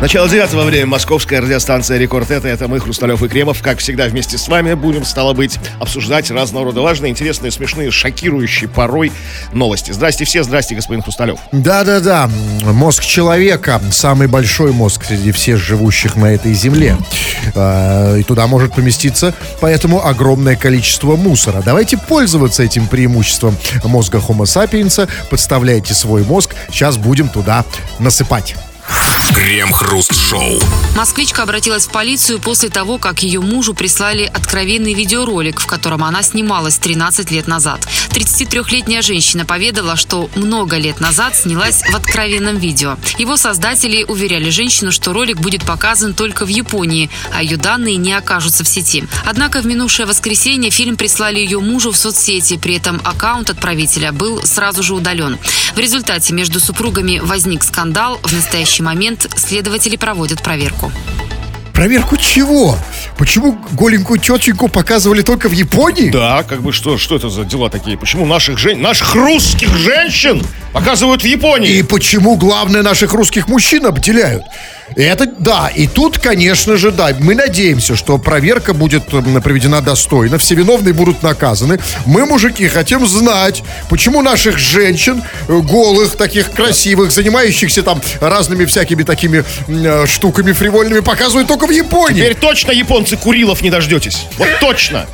Начало девятого время. Московская радиостанция «Рекорд». Это, это мы, Хрусталев и Кремов. Как всегда, вместе с вами будем, стало быть, обсуждать разного рода важные, интересные, смешные, шокирующие порой новости. Здрасте все, здрасте, господин Хрусталев. Да-да-да, мозг человека, самый большой мозг среди всех живущих на этой земле. А, И туда может поместиться поэтому огромное количество мусора. Давайте пользоваться этим преимуществом мозга Homo sapiens. Подставляйте свой мозг, сейчас будем туда насыпать. Крем-хруст-шоу. Москвичка обратилась в полицию после того, как ее мужу прислали откровенный видеоролик, в котором она снималась 13 лет назад. 33-летняя женщина поведала, что много лет назад снялась в откровенном видео. Его создатели уверяли женщину, что ролик будет показан только в Японии, а ее данные не окажутся в сети. Однако в минувшее воскресенье фильм прислали ее мужу в соцсети, при этом аккаунт отправителя был сразу же удален. В результате между супругами возник скандал. В настоящий момент следователи проводят проверку. Проверку чего? Почему голенькую тетеньку показывали только в Японии? Да, как бы что, что это за дела такие? Почему наших жен... наших русских женщин показывают в Японии? И почему, главное, наших русских мужчин обделяют? Это, да, и тут, конечно же, да, мы надеемся, что проверка будет м, проведена достойно, все виновные будут наказаны. Мы, мужики, хотим знать, почему наших женщин, э, голых, таких красивых, занимающихся там разными всякими такими э, штуками фривольными, показывают только в Японии. Теперь точно японцы Курилов не дождетесь. Вот точно.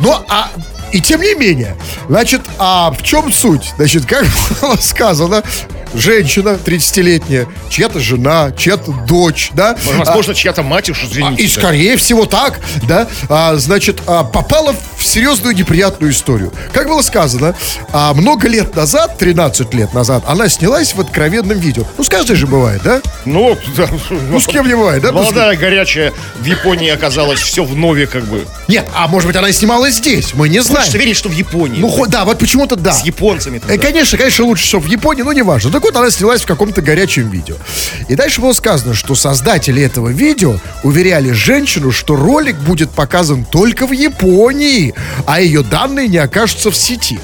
Ну, а и тем не менее, значит, а в чем суть? Значит, как было сказано, женщина 30-летняя, чья-то жена, чья-то дочь, да? Возможно, чья-то мать уж, А, извините. И скорее всего так, да, а, значит, а, попала в серьезную неприятную историю. Как было сказано, а, много лет назад, 13 лет назад, она снялась в откровенном видео. Ну, с каждой же бывает, да? Ну, да. Ну, с кем не бывает, да? Ну, Молодая, горячая, в Японии оказалась все в нове, как бы. Нет, а может быть, она и снималась здесь, мы не знаем. Хочется верить, что в Японии. Ну, да, вот почему-то да. С японцами. Э, Конечно, конечно, лучше, что в Японии, но неважно. Так вот, она снялась в каком-то горячем видео. И дальше было сказано, что создатели этого видео уверяли женщину, что ролик будет показан только в Японии, а ее данные не окажутся в сети.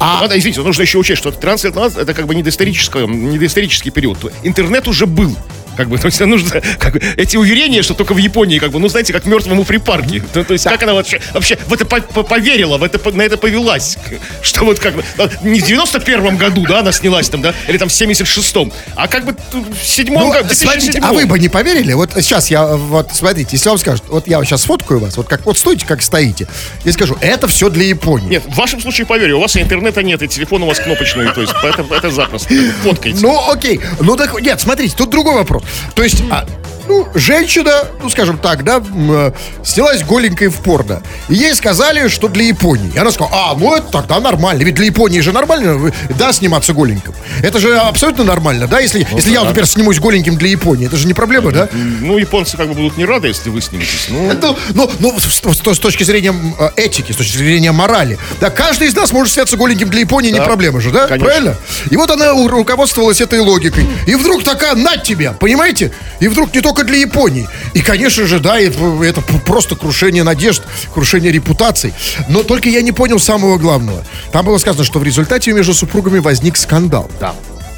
А Надо, извините, нужно еще учесть, что 13 лет назад это как бы не доисторический, не доисторический период. Интернет уже был. Как бы, то есть нужно, как бы, эти уверения, что только в Японии, как бы, ну, знаете, как мертвому припарке. То, то есть, как она вообще, вообще в это по- по- поверила, в это, на это повелась. Что вот как бы, ну, не в 91 году, да, она снялась там, да, или там в 76-м, а как бы в седьмом ну, году, в смотрите, 2007. а вы бы не поверили? Вот сейчас я, вот смотрите, если вам скажут, вот я сейчас сфоткаю вас, вот как вот стойте, как стоите, и скажу, это все для Японии. Нет, в вашем случае поверю, у вас интернета нет, и телефон у вас кнопочный, то есть это, это запросто. Фоткайте. Ну, окей. Ну, так, нет, смотрите, тут другой вопрос. То есть, а, ну, женщина, ну, скажем так, да, э, снялась голенькой в порно. И ей сказали, что для Японии. И она сказала, а, ну, это тогда нормально. Ведь для Японии же нормально, да, сниматься голеньким. Это же абсолютно нормально, да? Если, если я, да. например, снимусь голеньким для Японии, это же не проблема, да? Ну, японцы как бы будут не рады, если вы сниметесь. Ну, Ну, ну, ну, с, с- с точки зрения э, этики, с точки зрения морали. Да, каждый из нас может сняться голеньким для Японии, не проблема же, да? конечно. Правильно? И вот она руководствовалась этой логикой. И вдруг такая, на тебя, понимаете? И вдруг не только для Японии. И, конечно же, да, это, это просто крушение надежд, крушение репутаций. Но только я не понял самого главного. Там было сказано, что в результате между супругами возник скандал. да.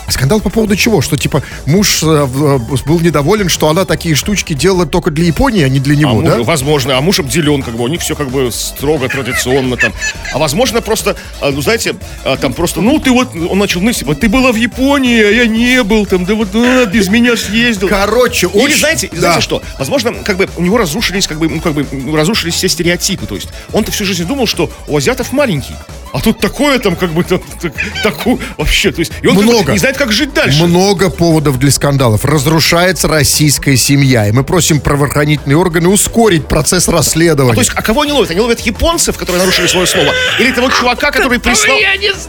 А скандал по поводу чего? Что типа муж э, э, был недоволен, что она такие штучки делала только для Японии, а не для А него, муж- да? Возможно, а муж обделен, как бы у них все как бы строго, традиционно там. А возможно, просто, а, ну знаете, а, там просто, ну ты вот, он начал ныть, вот ты была в Японии, а я не был там, да вот а, без меня съездил. Короче, Или очень- знаете, да. знаете что? Возможно, как бы у него разрушились, как бы, ну, как бы разрушились все стереотипы. То есть он-то всю жизнь думал, что у азиатов маленький. А тут такое там, как бы, там, так- такую, вообще, то есть, и он как бы Много. не знает, как жить дальше. Много поводов для скандалов. Разрушается российская семья. И мы просим правоохранительные органы ускорить процесс расследования. А то есть, а кого они ловят? Они ловят японцев, которые нарушили свое слово? Или того чувака, который прислал...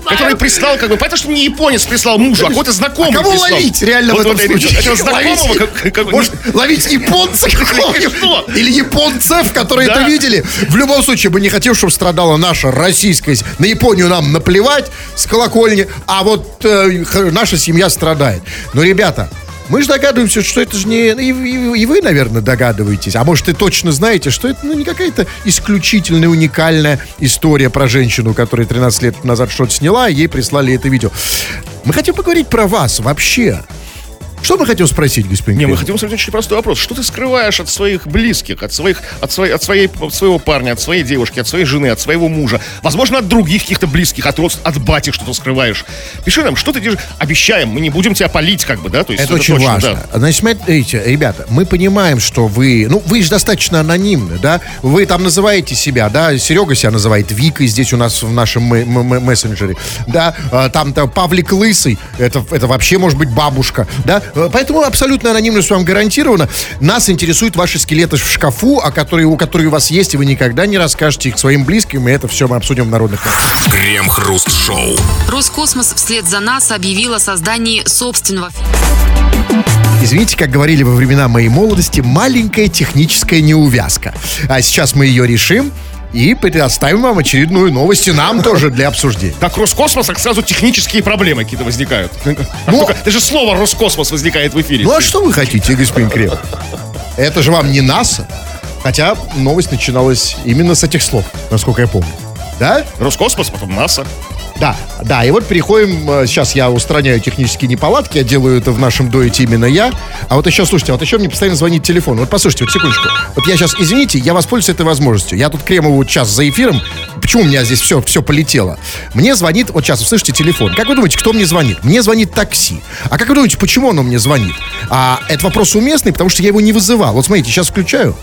Который прислал, как бы, понятно, что не японец прислал мужу, а какой-то знакомый А кого прислал. ловить реально Вот- в этом вот случае? Этого знакомого, Ловить- как- как бы, Может, ловить японцев? Или японцев, которые Да. это видели. В любом случае, мы не хотим, чтобы страдала наша российская... На Японию нам наплевать с колокольни, а вот э, х- наша семья страдает. Но, ребята, Мы же догадываемся, что это же не... И, и- и вы, наверное, догадываетесь. А может, и точно знаете, что это ну, не какая-то исключительная, уникальная история про женщину, которая 13 лет назад что-то сняла, и ей прислали это видео. Мы хотим поговорить про вас вообще. Что мы хотим спросить, господин Не, мы хотим спросить очень простой вопрос. Что ты скрываешь от своих близких, от своих, от своей, от своей, от своего парня, от своей девушки, от своей жены, от своего мужа? Возможно, от других каких-то близких, от родств- от бати что-то скрываешь. Пиши нам, что ты держишь. Обещаем, мы не будем тебя палить, как бы, да? То есть Это очень точно, важно. да. Значит, смотрите, ребята, мы понимаем, что вы, ну, вы же достаточно анонимны, да? Вы там называете себя, да? Серега себя называет Викой здесь у нас в нашем мессенджере, да? А, Там-то Павлик Лысый, это, это вообще может быть бабушка, да? А, Поэтому абсолютно анонимность вам гарантирована. Нас интересуют ваши скелеты в шкафу, а которые, у которые у вас есть, и вы никогда не расскажете их своим близким, и это все мы обсудим в народных новостях. Крем-хруст-шоу. Роскосмос вслед за НАСА объявил о создании собственного Извините, как говорили во времена моей молодости, маленькая техническая неувязка. А сейчас мы ее решим и предоставим вам очередную новость и нам тоже для обсуждения. Как Роскосмос, так сразу технические проблемы какие-то возникают. Ну- только- даже слово Роскосмос возникает в эфире. Ну а что вы хотите, господин Крем? Это же вам не НАСА. Хотя новость начиналась именно с этих слов, насколько я помню. Да? Роскосмос, потом НАСА. Да, да, и вот переходим, э, сейчас я устраняю технические неполадки, я делаю это в нашем дуэте именно я. А вот еще, слушайте, вот еще мне постоянно звонит телефон. Вот послушайте, вот секундочку. Вот я сейчас, извините, я воспользуюсь этой возможностью. Я тут Кремову вот час за эфиром, почему у меня здесь все, все полетело? Мне звонит, вот сейчас, слышите, телефон. Как вы думаете, кто мне звонит? Мне звонит такси. А как вы думаете, почему оно мне звонит? А это вопрос уместный, потому что я его не вызывал. Вот смотрите, сейчас включаю.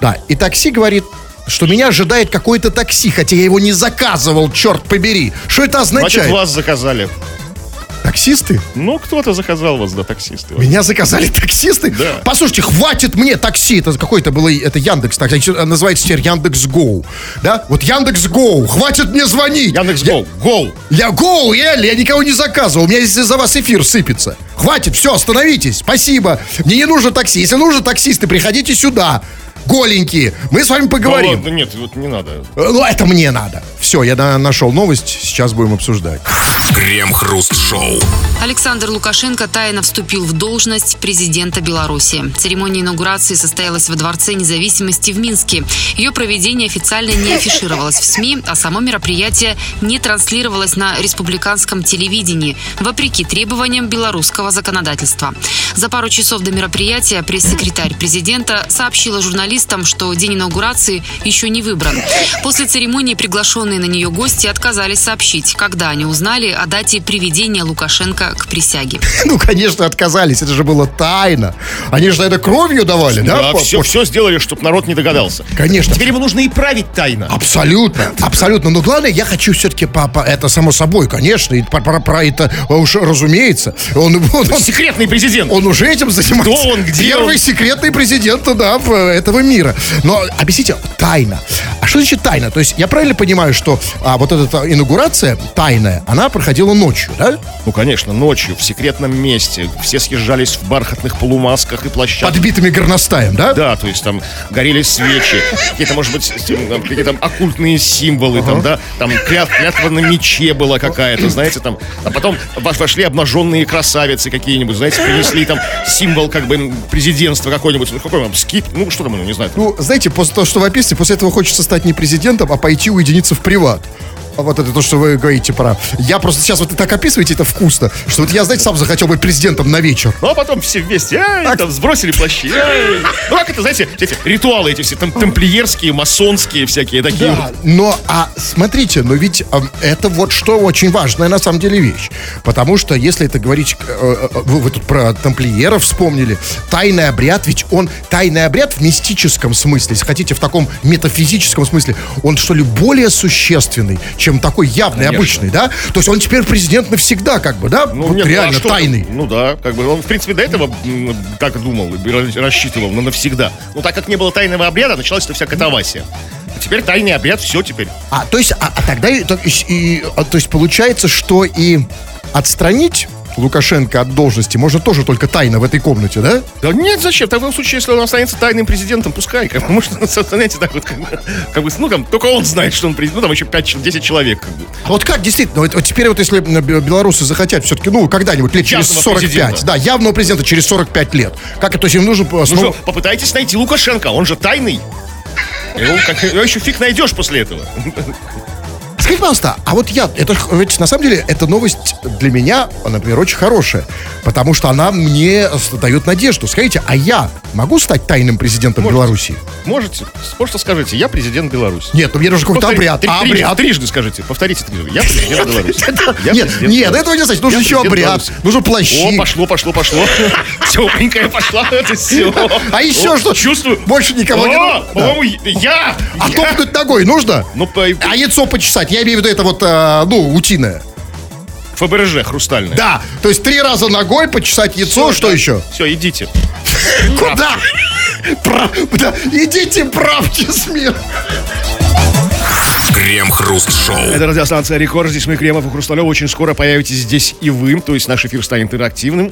Да, и такси говорит, что меня ожидает какое-то такси, хотя я его не заказывал, черт побери. Что это Значит, означает? вас заказали. Таксисты? Ну, кто-то заказал вас, да, таксисты. Меня заказали таксисты? Да. Послушайте, хватит мне такси. Это какой-то было, это Яндекс, так, называется теперь Яндекс Гоу. Да? Вот Яндекс Гоу, хватит мне звонить. Яндекс Гоу. Гоу. Я Гоу, Элли, я никого не заказывал. У меня здесь за вас эфир сыпется. Хватит, все, остановитесь. Спасибо. Мне не нужно такси. Если нужно таксисты, приходите сюда. Голенькие. Мы с вами Да поговорим. ладно, нет, вот не надо. Ну, это мне надо. Все, я на- нашел новость. Сейчас будем обсуждать. Крем-хруст-шоу. Александр Лукашенко тайно вступил в должность президента Беларуси. Церемония инаугурации состоялась во Дворце независимости в Минске. Ее проведение официально не афишировалось в СМИ, а само мероприятие не транслировалось на республиканском телевидении, вопреки требованиям белорусского законодательства. За пару часов до мероприятия пресс-секретарь президента сообщила журналистам, что день инаугурации еще не выбран. После церемонии приглашенные на нее гости отказались сообщить, когда они узнали о дате приведения Лукашенко к присяге. Ну, конечно, отказались. Это же было тайно. Они же это кровью давали, да? Да, все, все сделали, чтобы народ не догадался. Конечно. Теперь его нужно и править тайно. Абсолютно, абсолютно. Но главное, я хочу все-таки по- это само собой, конечно, и про, про- про это уж разумеется. Он, он, он- Секретный президент. он уже этим занимается. Кто он, где Первый он? секретный президент, да, в- этого мира. Но объясните, тайна. А что значит тайна? То есть я правильно понимаю, что а, вот эта инаугурация тайная, она проходила ночью, да? Ну, конечно, ночью, в секретном месте. Все съезжались в бархатных полумасках и плащах. Подбитыми горностаем, да? Да, то есть там горели свечи, какие-то, может быть, какие-то оккультные символы, там, да, там клят- клятва на мече была какая-то, знаете, там, а потом во- вошли обнаженные красавицы какие-нибудь, знаете, принесли там символ как бы президентства какой-нибудь, ну, какой там, скип, ну, что там, ну, не знаю, Ну, знаете, после того, что вы описываете, после этого хочется стать не президентом, а пойти уединиться в приват. А Вот это то, что вы говорите про... Я просто сейчас вот так описываете, это вкусно, что вот я, знаете, сам захотел быть президентом на вечер. Ну, а потом все вместе, ай, там, сбросили плащи, ай. Ну, как это, знаете, эти ритуалы эти все, там, тамплиерские, масонские всякие такие. Да, но, а смотрите, но ведь эм, это вот что очень важная на самом деле вещь. Потому что, если это говорить, э, э, вы, вы тут про тамплиеров вспомнили, тайный обряд, ведь он, тайный обряд в мистическом смысле, если хотите, в таком метафизическом смысле, он что ли более существенный, чем такой явный, Конечно. обычный, да? То есть он теперь президент навсегда, как бы, да? Ну, Вот нет, ну, а реально что тайный. Ну да, как бы он, в принципе, до этого так думал, и ра- рассчитывал, но навсегда. Ну, так как не было тайного обряда, началась эта вся катавасия. А теперь тайный обряд, все теперь. А, то есть, а, а тогда, и- то, есть, и, а, то есть получается, что и отстранить Лукашенко от должности можно тоже только тайно в этой комнате, да? Да нет, зачем? В таком случае, если он останется тайным президентом, пускай. Как может, знаете, так вот, как бы, как бы, ну, там, только он знает, что он президент, ну, там еще 5-10 человек, как бы. Вот как действительно, вот, вот теперь вот если белорусы захотят все-таки, ну, когда-нибудь лет через Явного 45, президента. да, явного президента через 45 лет. Как это, то есть им нужно... э, Ну снова- что, попытайтесь найти Лукашенко, он же тайный. Его, как, его еще фиг найдешь после этого. Скажите, пожалуйста, а вот я, это ведь на самом деле эта новость для меня, например, очень хорошая, потому что она мне дает надежду. Скажите, а я могу стать тайным президентом Можете. Беларуси? Можете? Просто скажите, я президент Беларуси. Нет, ну мне нужен какой-то обряд. три- А трижды, обряд? трижды скажите, повторите трижды. Я президент Беларуси. Нет, нет, этого не значит. Нужен еще обряд, нужно плащи. О, пошло, пошло, пошло. Тепленькая пошла, это все. А еще что? Чувствую. Больше никого не нужно? По-моему, я. А топнуть ногой нужно? Ну, А яйцо почесать? Я имею в виду это вот, э, ну, утиное. ФБРЖ хрустальная. Да, то есть три раза ногой почесать яйцо, что еще? Все, идите. Куда? Прав- да, идите правьте с миром. Крем-хруст-шоу. Это радиостанция Рекорд. Здесь мы, Кремов и Хрусталев. Очень скоро появитесь здесь и вы. То есть наш эфир станет интерактивным.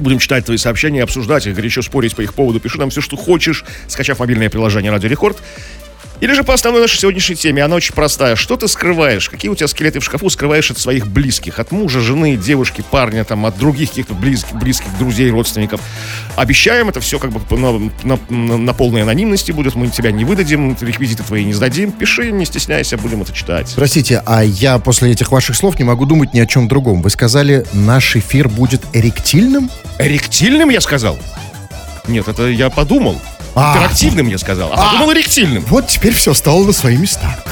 Будем читать твои сообщения, обсуждать их, горячо спорить по их поводу. Пиши нам все, что хочешь, скачав мобильное приложение Радио Рекорд. Или же по основной нашей сегодняшней теме. Она очень простая. Что ты скрываешь? Какие у тебя скелеты в шкафу скрываешь от своих близких? От мужа, жены, девушки, парня, там, от других каких-то близких, близких друзей, родственников. Обещаем, это все как бы на, на- на- полной анонимности будет. Мы тебя не выдадим, реквизиты твои не сдадим. Пиши, не стесняйся, будем это читать. Простите, а я после этих ваших слов не могу думать ни о чем другом. Вы сказали, наш эфир будет эректильным? Эректильным, я сказал? Нет, это я подумал. А. Интерактивным, я сказал. А, подумал эректильным. Вот теперь все стало на свои места.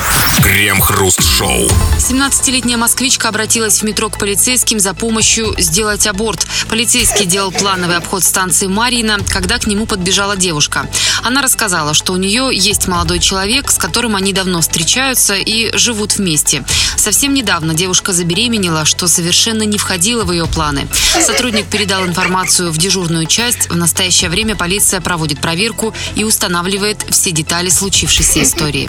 Крем-хруст-шоу. 17-летняя москвичка обратилась в метро к полицейским за помощью сделать аборт. Полицейский делал плановый обход станции Марина, когда к нему подбежала девушка. Она рассказала, что у нее есть молодой человек, с которым они давно встречаются и живут вместе. Совсем недавно девушка забеременела, что совершенно не входило в ее планы. Сотрудник передал информацию в дежурную часть. В настоящее время полиция проводит проверку и устанавливает все детали случившейся истории.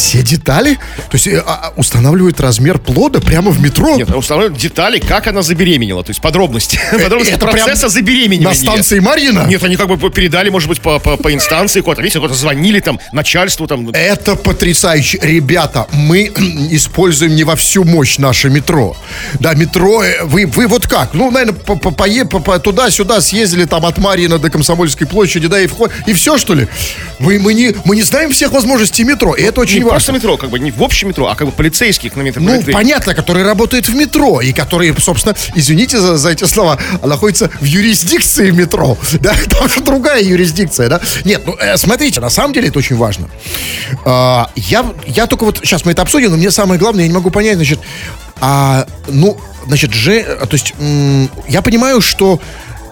Все детали? То есть э, а, устанавливают размер плода прямо в метро? Нет, устанавливают детали, как она забеременела, то есть подробности. Подробности процесса забеременения. На станции Марина? Нет, они как бы передали, может быть, по, по, по инстанции куда-то. Видите, куда-то звонили там начальству там. Это потрясающе. Ребята, мы используем не во всю мощь наше метро. Да, метро, э, вы, вы вот как? Ну, наверное, по, по, пое- по- по- туда-сюда съездили там от Марина до Комсомольской площади, да, и вход, и все, что ли? Мы, мы, не, мы не знаем всех возможностей метро, и это очень Не важно. Просто метро, как бы не в общем метро, а как бы полицейских на метро. Ну, понятно, которые работают в метро, и которые, собственно, извините за, за эти слова, находятся в юрисдикции метро. Да, там же другая юрисдикция, да? Нет, ну, э, смотрите, на самом деле это очень важно. А, я, я только вот, сейчас мы это обсудим, но мне самое главное, я не могу понять, значит, а, ну, значит, же, то есть, я понимаю, что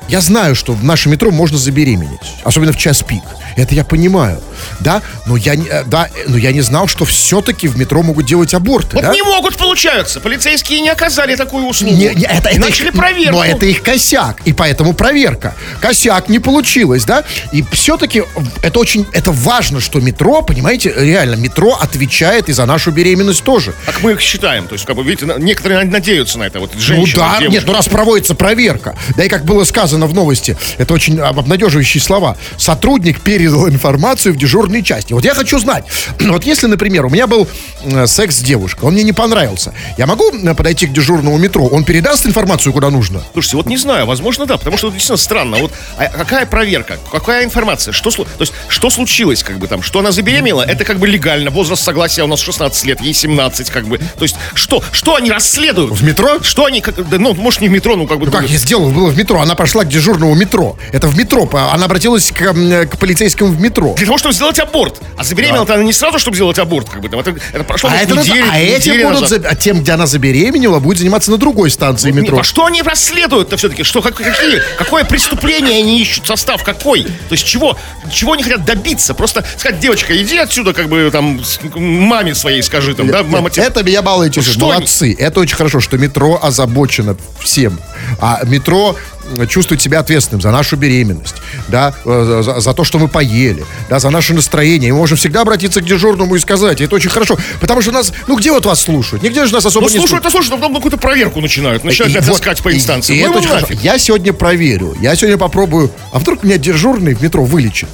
я знаю, что в наше метро можно забеременеть, особенно в час пик. Это я понимаю, да, но я, не- э, да, э, но я не знал, что все-таки в метро могут делать аборты, Вот да? не могут, получается. Полицейские не оказали такую услугу. Не, не, это, И это начали их, проверку. Но это их косяк, и поэтому проверка. Косяк не получилось, да? И все-таки это очень, это важно, что метро, понимаете, реально, метро отвечает и за нашу беременность тоже. Как мы их считаем. То есть, как бы, видите, некоторые надеются на это. Вот ну женщины, да, девушки. нет, ну раз проводится проверка, да и как было сказано в новости, это очень об- обнадеживающие слова. Сотрудник передал информацию в дежурной части. Вот я хочу знать, вот если, например, у меня был э, секс с девушкой, он мне не понравился, я могу э, подойти к дежурному метро, он передаст информацию куда нужно? Слушайте, вот не знаю, возможно, да, потому что это действительно странно. Вот а какая проверка, какая информация, что, то есть, что случилось, как бы там, что она забеременела, это как бы легально, возраст согласия у нас 16 лет, ей 17, как бы, то есть, что, что они расследуют? В метро? Что они, как, да, ну, может, не в метро, ну, как бы... Ну, как я сделал, было в метро. Она пошла к дежурному метро. Это в метро. Она обратилась к, к полицейскому в метро. Для того, чтобы сделать аборт. А забеременела-то она не сразу, чтобы сделать аборт, как бы там. Это, это прошло А, может, это неделю, а неделю будут, назад. за- а тем, где она забеременела, будет заниматься на другой станции Нет, метро. а что они расследуют-то все-таки? Что, как- какие, какое преступление они ищут, состав какой? То есть чего, чего они хотят добиться? Просто сказать, девочка, иди отсюда, как бы там маме своей скажи, там, да, мама тебе... Это меня мало интересует. Что они- Молодцы. Это очень хорошо, что метро озабочено всем. А метро чувствует себя ответственным за нашу беременность, да, э, за, за то, что мы поели, да, за наше настроение. И мы можем всегда обратиться к дежурному и сказать, и это очень хорошо. Потому что нас, ну где вот вас слушают? Нигде же нас особо Ну, не слушают, а слушают, потом какую-то проверку начинают. Начинают И опять вот- искать по и- инстанции. и Ну, это ну, очень хорошо. Я сегодня проверю. Я сегодня попробую. А вдруг меня дежурный в метро вылечит?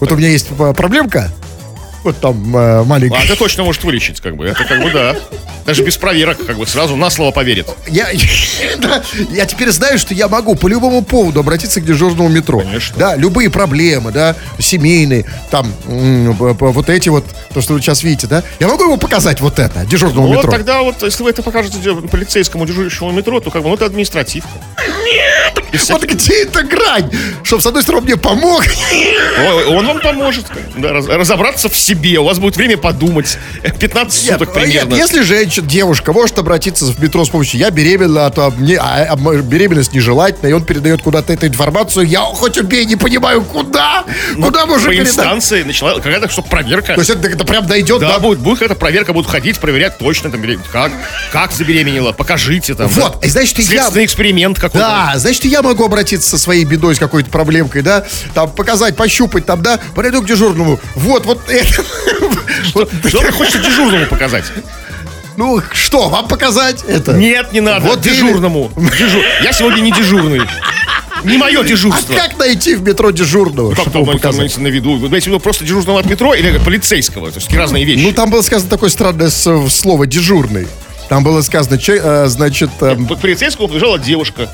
Вот у меня есть проблемка. Вот там э, маленькая. А это точно может вылечить, как бы. Это как бы да. Даже без проверок, как бы сразу на слово поверит. Я, да, я теперь знаю, что я могу по любому поводу обратиться к дежурному метро. Конечно. Да, любые проблемы, да, семейные, там, вот эти вот, то, что вы сейчас видите, да. Я могу ему показать вот это, дежурному Вот метро. тогда вот, если вы это покажете полицейскому дежурящему метро, то как бы, ну, это административка. Без Вот где эта грань? Чтобы, с одной стороны, мне помог. Он вам поможет да, раз- разобраться в себе. У вас будет время подумать. 15 суток Нет, примерно. Если женщина, девушка может обратиться в метро с помощью «я беременна», а то мне а, а, беременность нежелательна, и он передает куда-то эту информацию, я хоть убей, не понимаю, куда? Куда мужик По передать? инстанции начала какая-то что проверка. То есть это, это прям дойдет, Да, да? будет, будет какая-то проверка, будут ходить, проверять точно, там, как, как забеременела, покажите там. Вот, да. и значит, и я- Следственный эксперимент какой-то. Да, значит, я могу обратиться со своей бедой, с какой-то проблемкой, да, там, показать, пощупать, там, да, подойду к дежурному, вот, вот это. Что хотите дежурному показать? Ну, что, вам показать это? Нет, не надо. Вот дежурному. Дежур- Я сегодня не дежурный. Не мое А дежурство. как найти в метро дежурного, Как чтобы там показать? на виду? Вы имеете в виду просто дежурного от метро или полицейского? То есть разные вещи. Ну, там было сказано такое странное слово «дежурный». Там было сказано, че- э, значит, э, К полицейскому побежала девушка.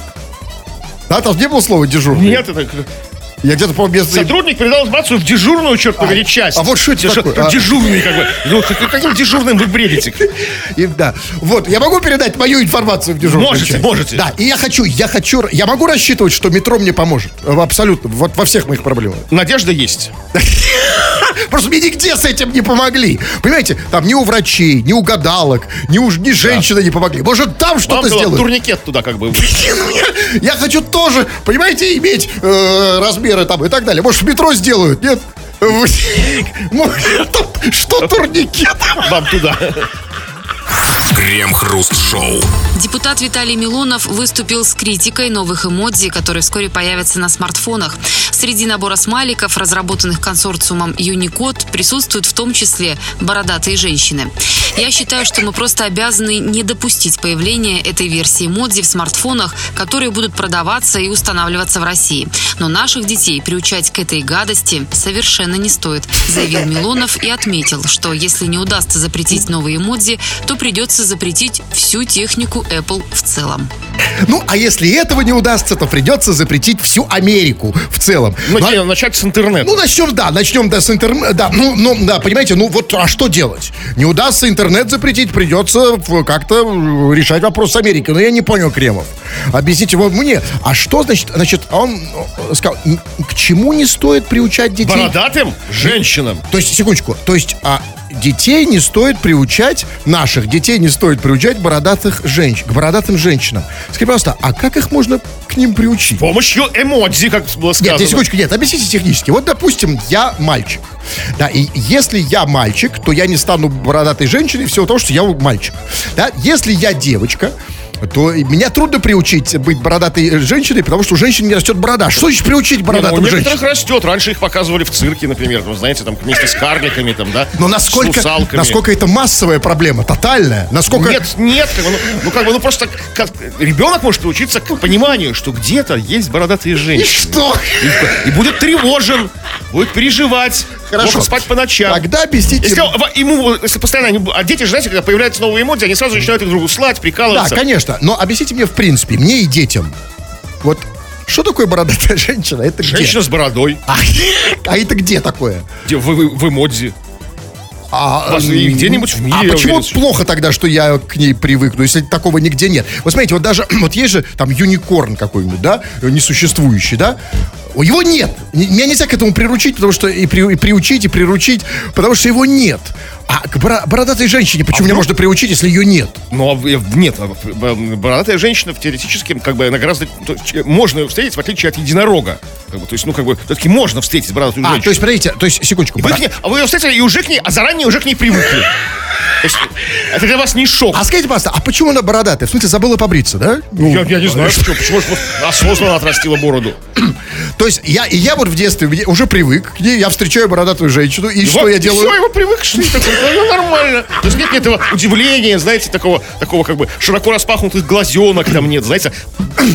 да, там не было слова «дежурный». Нет, это Я где-то помню, без... сотрудник передал информацию в дежурную, черт побери, часть. а вот что это Деж- такое? А. Дежурный, как бы. Ну, как- каким дежурным вы бредите? И, да. Вот, я могу передать мою информацию в дежурную Можете, часть? можете. Да, и я хочу, я хочу, я могу рассчитывать, что метро мне поможет. Абсолютно, вот во всех моих проблемах. Надежда есть. Просто мне нигде с этим не помогли. Понимаете, там ни у врачей, ни у гадалок, ни, у, ни женщины не помогли. Может, там что-то сделают. турникет туда как бы. Я хочу тоже, понимаете, иметь э, размеры там и так далее. Может, в метро сделают, нет? Что турникет? Вам туда. Крем-хруст-шоу. Депутат Виталий Милонов выступил с критикой новых эмодзи, которые вскоре появятся на смартфонах. Среди набора смайликов, разработанных консорциумом Unicode, присутствуют в том числе бородатые женщины. Я считаю, что мы просто обязаны не допустить появления этой версии эмодзи в смартфонах, которые будут продаваться и устанавливаться в России. Но наших детей приучать к этой гадости совершенно не стоит, заявил Милонов и отметил, что если не удастся запретить новые эмодзи, то придется запретить всю технику Apple в целом. Ну, а если этого не удастся, то придется запретить всю Америку в целом. Ну, Ну, не, начать с интернета. Ну, начнем, да, начнем, да, с интернета, да, ну, ну, да, понимаете, ну, вот, а что делать? Не удастся интернет запретить, придется как-то решать вопрос с Америкой. Но я не понял, Кремов. Объясните вот мне, а что, значит, значит, он э, сказал, к чему не стоит приучать детей? Бородатым женщинам. То есть, секундочку, то есть, а детей не стоит приучать, наших детей не стоит приучать бородатых женщин, к бородатым женщинам. Скажите, пожалуйста, а как их можно к ним приучить? С помощью эмодзи, как было сказано. Нет, секундочку, нет, объясните технически. Вот, допустим, я мальчик. Да, и если я мальчик, то я не стану бородатой женщиной всего того, что я мальчик. Да, если я девочка, то меня трудно приучить быть бородатой женщиной, потому что у женщин не растет борода. Что значит приучить Не, ну, бородатым у некоторых женщинам? растет. Раньше их показывали в цирке, например, там, знаете, там вместе с карликами, там, да. Но насколько, насколько это массовая проблема, тотальная? Насколько... Нет, нет, как бы, ну, ну, как бы, ну просто как, ребенок может научиться к пониманию, что где-то есть бородатые И женщины. что? И, и будет тревожен, будет переживать, Хорошо. может спать по ночам. Тогда объясните... Если ему, если постоянно, они- а дети же, знаете, когда появляются новые эмодзи, они сразу начинают друг другу слать, Да, прикалываться. конечно. Но объясните мне, в принципе, мне и детям. Вот что такое бородатая женщина? Это где? Женщина с бородой, А, а это где такое? где в, в, в эмодзи. А, где-нибудь в мире, А почему уверен, плохо тогда, что я к ней привыкну, если такого нигде нет? Вот смотрите, вот даже, вот есть же там юникорн какой-нибудь, да, несуществующий, да? Его нет. Меня нельзя к этому приручить, потому что и, при- и приучить, и приручить, потому что его нет. А к бора- бородатой женщине почему меня можно приучить, если ее нет? Но а, э, нет, а, бородатая женщина в теоретически как бы она гораздо то можно ее встретить в отличие от единорога. Как бы, то есть, ну как бы все-таки можно встретить бородатую А, женщину. то есть, смотрите, то есть, секундочку. Вы к ней- а вы ее встретили и уже к ней, а заранее уже к ней привыкли. То есть, это для вас не шок. А скажите, пожалуйста, а почему она бородатая? В смысле, забыла побриться, да? Ну, я, я не знаю, почему, почему же осознанно отрастила бороду. То есть я, и я вот в детстве уже привык к ней, я встречаю бородатую женщину, и что Вот, я и делаю? Все, его привык, что такое, ну, нормально. То есть нет этого удивления, знаете, такого, такого как бы широко распахнутых глазенок там нет, знаете.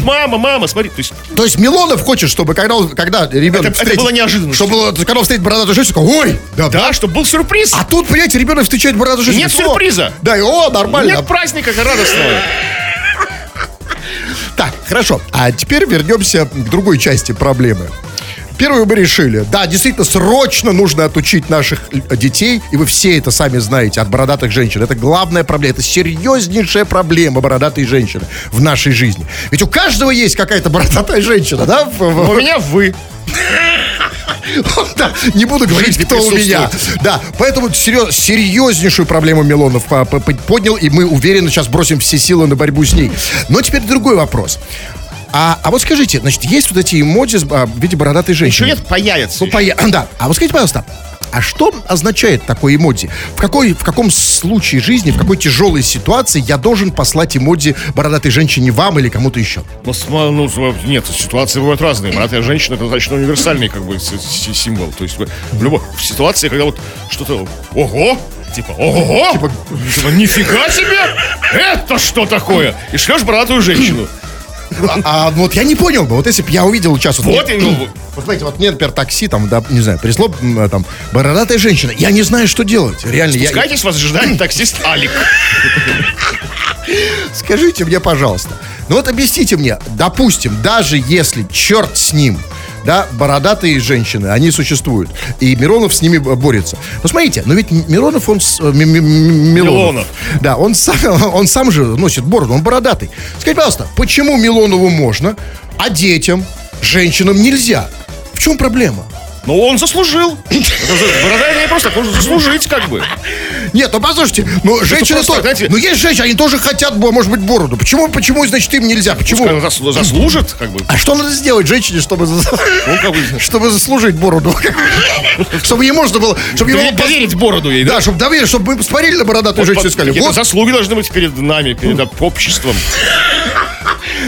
Мама, мама, смотри. То есть То есть Милонов хочет, чтобы когда, он- когда ребенок Это- это было неожиданностью. Чтобы когда он встретит бородатую женщину, ой, да, да, чтобы был сюрприз. А тут, понимаете, ребенок встречает бородатую женщину. Нет «О, сюрприза. Да, и о, нормально. Нет праздника радостного. Так, хорошо. А теперь вернемся к другой части проблемы. Первую мы решили. Да, действительно, срочно нужно отучить наших детей, и вы все это сами знаете, от бородатых женщин. Это главная проблема, это серьезнейшая проблема бородатые женщины в нашей жизни. Ведь у каждого есть какая-то бородатая женщина, да? у меня вы. Да, не буду говорить, кто у меня. Да, поэтому серьез- серьезнейшую проблему Милонов по- поднял, и мы уверенно сейчас бросим все силы на борьбу с ней. Но теперь другой вопрос. А, а вот скажите, значит, есть вот эти эмодзи а, в виде бородатой Еще женщины? нет, появится. Ну, поя- да. А вот скажите, пожалуйста, а что означает такой эмодзи? В, какой, в каком случае жизни, в какой тяжелой ситуации я должен послать эмодзи бородатой женщине вам или кому-то еще? Ну, ну, сма- нет, ситуации бывают разные. Братья женщина это достаточно универсальный как бы символ. То есть в любой в ситуации, когда вот что-то ого, типа ого, типа, нифига себе, это что такое? И шлешь бородатую женщину. А, а вот я не понял бы, вот если бы я увидел сейчас... Вот, и, ну, Вот смотрите, вот мне, например, такси, там, да, не знаю, присло м, э, там бородатая женщина. Я не знаю, что делать. Реально, я... спускайтесь, вас ожидает таксист Алик. Скажите мне, пожалуйста. Ну вот объясните мне, допустим, даже если черт с ним, да, бородатые женщины, они существуют, и Миронов с ними борется. Ну смотрите, но ведь Миронов, он... э, Ми- Ми- Ми- Милонов. Да, он сам, он сам же носит бороду, он бородатый. Скажите, пожалуйста, почему Милонову можно, а детям, женщинам нельзя? В чем проблема? Но он заслужил. Не просто, нужно заслужить как бы. Нет, ну послушайте, ну женщины просто, тоже, знаете- ну есть женщины, они тоже хотят, может быть, бороду. Почему, почему, значит, им нельзя? Почему? Пускай он зас- заслужит, как бы. А что надо сделать женщине, чтобы, Ну, как бы, чтобы заслужить бороду? Чтобы ей можно было, чтобы ей дове- было пос- доверить бороду ей, да? Да, чтобы доверить, чтобы мы посмотрели на бородатую женщину и сказали, вот, заслуги должны быть перед нами, перед обществом.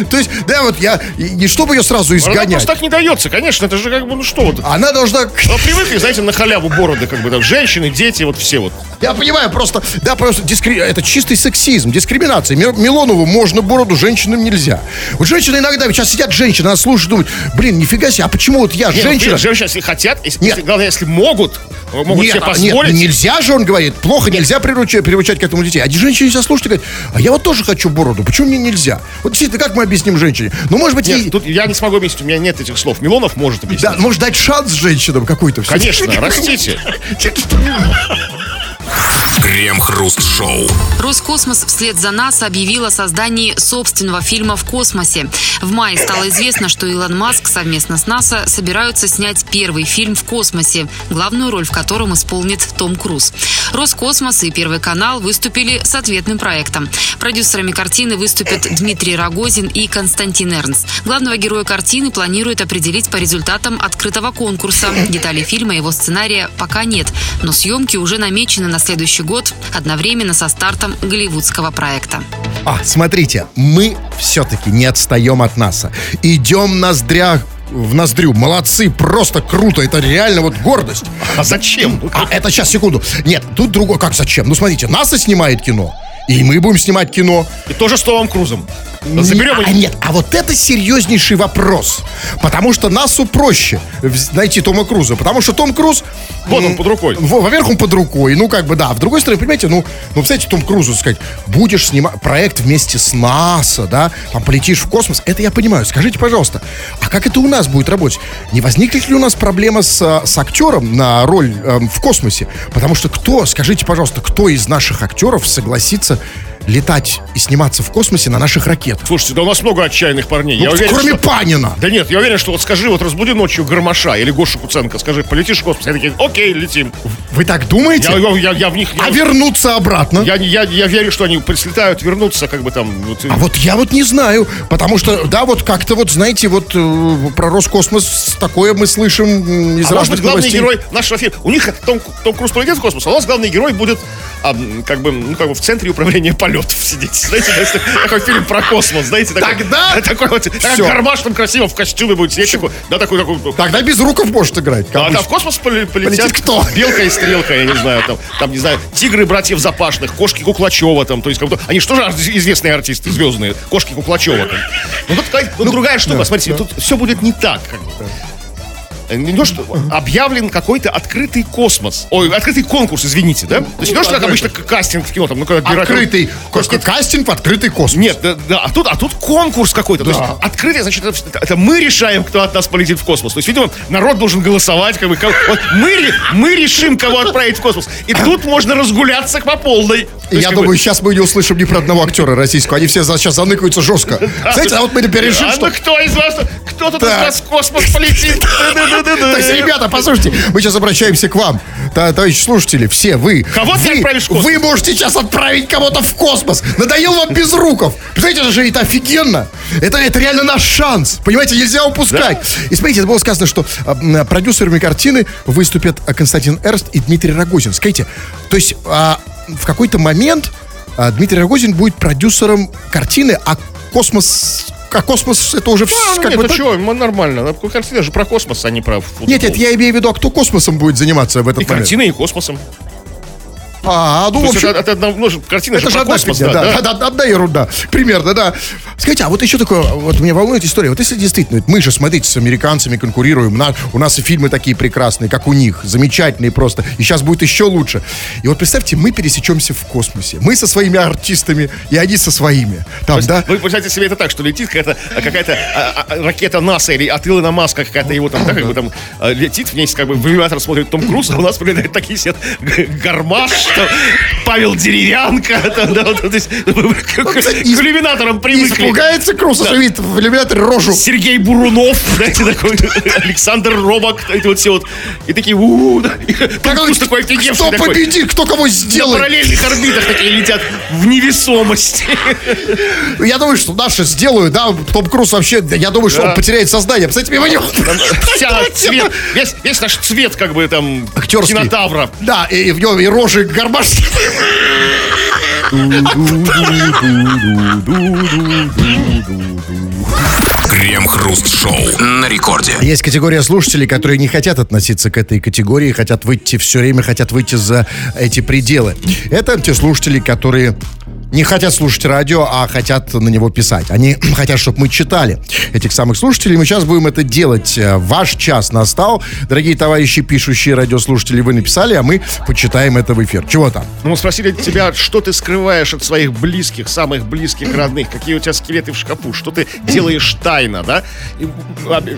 То есть, да, вот я, и не чтобы ее сразу Она изгонять, просто так не дается, конечно, это же как бы, ну что вот. она должна, Ну, привыкли, знаете, на халяву бороды, как бы, там, женщины, дети, вот все вот. я понимаю, просто, да, просто, дискри- это чистый сексизм, дискриминация. Ми- Милонову можно бороду, женщинам нельзя. Вот женщины иногда, сейчас сидят женщины, она слушает, думают, блин, нифига себе, а почему вот я Не, ну, женщина? блин, женщины, если хотят, если, Нет. главное, если могут, могут нет, себе а, нет, позволить. нельзя же, он говорит, плохо, нельзя приручать, приучать к этому детей. А женщина сейчас слушает и говорит, а я вот тоже хочу бороду, почему мне нельзя? Вот действительно, как мы объясним женщине? Ну, может быть, Нет, ей... тут я не смогу объяснить, у меня нет этих слов. Милонов может объяснить. Да, может дать шанс женщинам какой-то. Конечно, растите. Крем-хруст-шоу. Роскосмос вслед за НАСА объявил о создании собственного фильма в космосе. В мае стало известно, что Илон Маск совместно с НАСА собираются снять первый фильм в космосе, главную роль в котором исполнит Том Круз. Роскосмос и Первый канал выступили с ответным проектом. Продюсерами картины выступят Дмитрий Рогозин и Константин Эрнст. Главного героя картины планируют определить по результатам открытого конкурса. Деталей фильма и его сценария пока нет, но съемки уже намечены на следующий год одновременно со стартом голливудского проекта. А, смотрите, мы все-таки не отстаем от НАСА. Идем ноздря в ноздрю. Молодцы, просто круто. Это реально вот гордость. А зачем? А, это сейчас, секунду. Нет, тут другое. Как зачем? Ну, смотрите, НАСА снимает кино. И мы будем снимать кино. И тоже с Томом Крузом. Заберем а, нет, а вот это серьезнейший вопрос. Потому что НАСУ проще найти Тома Круза. Потому что Том Круз... Вот он под рукой. во- Во-первых, он под рукой. Ну, как бы, да. В другой стороны, понимаете, ну, ну, представляете, Том Крузу сказать, будешь снимать проект вместе с НАСА, да, там полетишь в космос. Это я понимаю. Скажите, пожалуйста, а как это у нас будет работать? Не возникнет ли у нас проблема с, а, с актером на роль эм, в космосе? Потому что кто, скажите, пожалуйста, кто из наших актеров согласится летать и сниматься в космосе на наших ракетах? Слушайте, да у нас много отчаянных парней. Ну, я уверен, кроме что- Панина. Да нет, я уверен, что вот скажи, вот разбуди ночью Гармаша или Гошу Куценко, скажи, полетишь в космос. Я такие, окей, летим. Вы так думаете? Я, я, я, я в них... А Я, вернуться обратно? я, я, я верю, что они слетают, вернутся, как бы там... Вот, А вот я вот не знаю, потому что, да, вот как-то вот, знаете, вот э, про Роскосмос такое мы слышим из А может разных быть, главный новостей. герой нашего фильма... У них Том, Том Круз полетит в космос, а у нас главный герой будет а, как бы, ну, как бы в центре управления полетами. Полетов сидеть. Знаете, такой фильм про космос, знаете, такой, Тогда такой вот, всё. гармаш там красиво в костюме будет сидеть, такой, да, такой, такой, Тогда без руков может играть. а там в космос поле- полетят Полетит кто? Белка и стрелка, я не знаю, там, там не знаю, тигры братьев Запашных, кошки Куклачева, там, то есть, как бы, они что же известные артисты, звездные, кошки Куклачева. Там. Ну, тут ну, другая штука, смотрите, тут все будет не так. Как бы. Не то, что объявлен какой-то открытый космос. Ой, открытый конкурс, извините, да? То есть не то, что как обычно кастинг в кино, там, ну, когда Открытый То есть ка- кастинг в открытый космос. нет, да, да, а тут, а тут конкурс какой-то. То есть Да. открытый, значит, это, это мы решаем, кто от нас полетит в космос. То есть, видимо, народ должен голосовать, как бы, кого- вот мы, мы решим, кого отправить в космос. И тут можно разгуляться по полной. Есть, я как бы, думаю, сейчас мы не услышим ни про одного актера российского. Они все сейчас заныкаются жестко. Знаете, а вот мы теперь решим, а что... ну кто из вас, кто тут из нас в космос полетит? То есть, ребята, послушайте, мы сейчас обращаемся к вам, товарищи слушатели, все вы. Кого ты отправишь в космос? Вы можете сейчас отправить кого-то в космос. Надоел вам без руков. Представляете, это же это офигенно. Это, это реально наш шанс. Понимаете, нельзя упускать. И смотрите, это было сказано, что а, продюсерами картины выступят Константин Эрст и Дмитрий Рогозин. Скажите, то есть а, в какой-то момент а, Дмитрий Рогозин будет продюсером картины, а космос... А космос это уже А, вс- ну как нет, бы ну так? что, нормально. Картина же про космос, а не про футбол. Нет, нет, я имею в виду, а кто космосом будет заниматься в этот И момент? картиной, и космосом. А, ну, То в есть общем, это, это ну, же картина это же одна космос, фигня, да, да, да. да, одна ерунда. Примерно, да. Скажите, а вот еще такое, вот меня волнует история. Вот если действительно, мы же, смотрите, с американцами конкурируем, на- у нас и фильмы такие прекрасные, как у них, замечательные просто, и сейчас будет еще лучше. И вот представьте, мы пересечемся в космосе. Мы со своими артистами, и они со своими. Там, да? Вы представьте себе это так, что летит какая-то, какая-то а, а, ракета НАСА или от Илона Маска какая-то его там, да, как бы там а, летит вместе, как бы в смотрит Том Круз, а у нас прилетают такие сидят гармаш, Павел Деревянко, там, да, вот, то есть, к кстати, к иллюминаторам привыкли. испугается Круз, что видит в иллюминаторе рожу. Сергей Бурунов, знаете, такой, Александр Робок, эти вот все вот, и такие, у да, Круз такой офигевший Кто победит, кто кого На сделает. параллельных орбитах такие летят в невесомости. Я думаю, что наши сделают, да, Том Круз вообще, я думаю, что он потеряет сознание. Представляете, мимо него. Вся цвет, весь, весь наш цвет, как бы там, Актерский. кинотавра. Да, и, и в нем и рожи гармаш. Крем-хруст-шоу на рекорде. Есть категория слушателей, которые не хотят относиться к этой категории, хотят выйти все время, хотят выйти за эти пределы. Это те слушатели, которые не хотят слушать радио, а хотят на него писать. Они хотят, чтобы мы читали этих самых слушателей. Мы сейчас будем это делать. Э, Ваш час настал. Дорогие товарищи, пишущие радиослушатели, вы написали, а мы почитаем это в эфир. Чего там? Ну, мы спросили тебя, что ты скрываешь от своих близких, самых близких, родных, какие у тебя скелеты в шкафу, что ты делаешь тайно, да?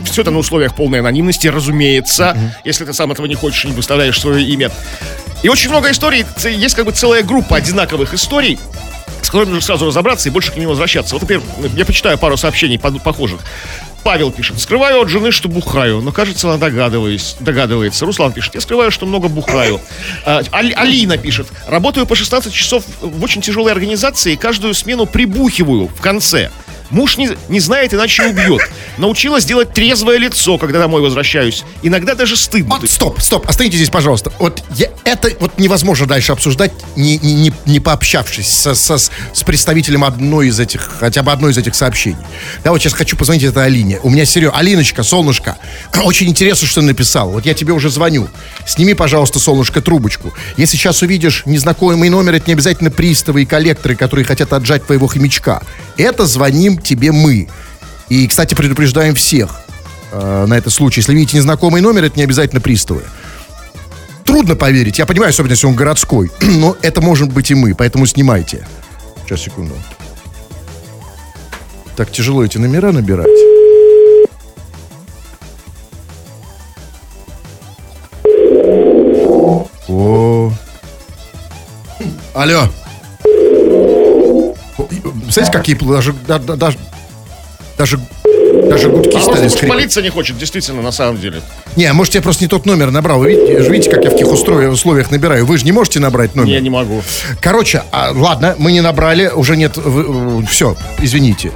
все это на условиях полной анонимности, разумеется, если ты сам этого не хочешь, не выставляешь свое имя. И очень много историй, есть как бы целая группа одинаковых историй, с которыми нужно сразу разобраться и больше к ним возвращаться. Вот, например, я почитаю пару сообщений похожих. Павел пишет, скрываю от жены, что бухаю, но кажется, она догадываюсь, догадывается. Руслан пишет, я скрываю, что много бухаю. А, Али- Алина пишет, работаю по 16 часов в очень тяжелой организации и каждую смену прибухиваю в конце. Муж не, не знает, иначе убьет. Научилась делать трезвое лицо, когда домой возвращаюсь. Иногда даже стыдно. Вот, стоп, стоп, остановитесь здесь, пожалуйста. Вот я- это вот невозможно дальше обсуждать, не, не, не, не пообщавшись со- со- с, представителем одной из этих, хотя бы одной из этих сообщений. Да, вот сейчас хочу позвонить этой Алине. У меня серьезно, Алиночка, солнышко, очень интересно, что ты написал. Вот я тебе уже звоню. Сними, пожалуйста, солнышко, трубочку. Если сейчас увидишь незнакомый номер, это не обязательно приставы и коллекторы, которые хотят отжать твоего хомячка. Это звоним тебе мы. И, кстати, предупреждаем всех э, на этот случай. Если видите незнакомый номер, это не обязательно приставы. Трудно поверить, я понимаю, особенно если он городской, но это может быть и мы, поэтому снимайте. Сейчас, секунду. Так тяжело эти номера набирать. О. Алло. И, Знаете, какие даже, да- да- даже, даже, даже гудки А стали скрипеть. молиться не хочет, действительно, на самом деле. Не, может, я просто не тот номер набрал. Вы видите, видите, как я в каких условиях набираю. Вы же не можете набрать номер. Я не могу. Короче, а, ладно, мы не набрали, уже нет... Все, извините.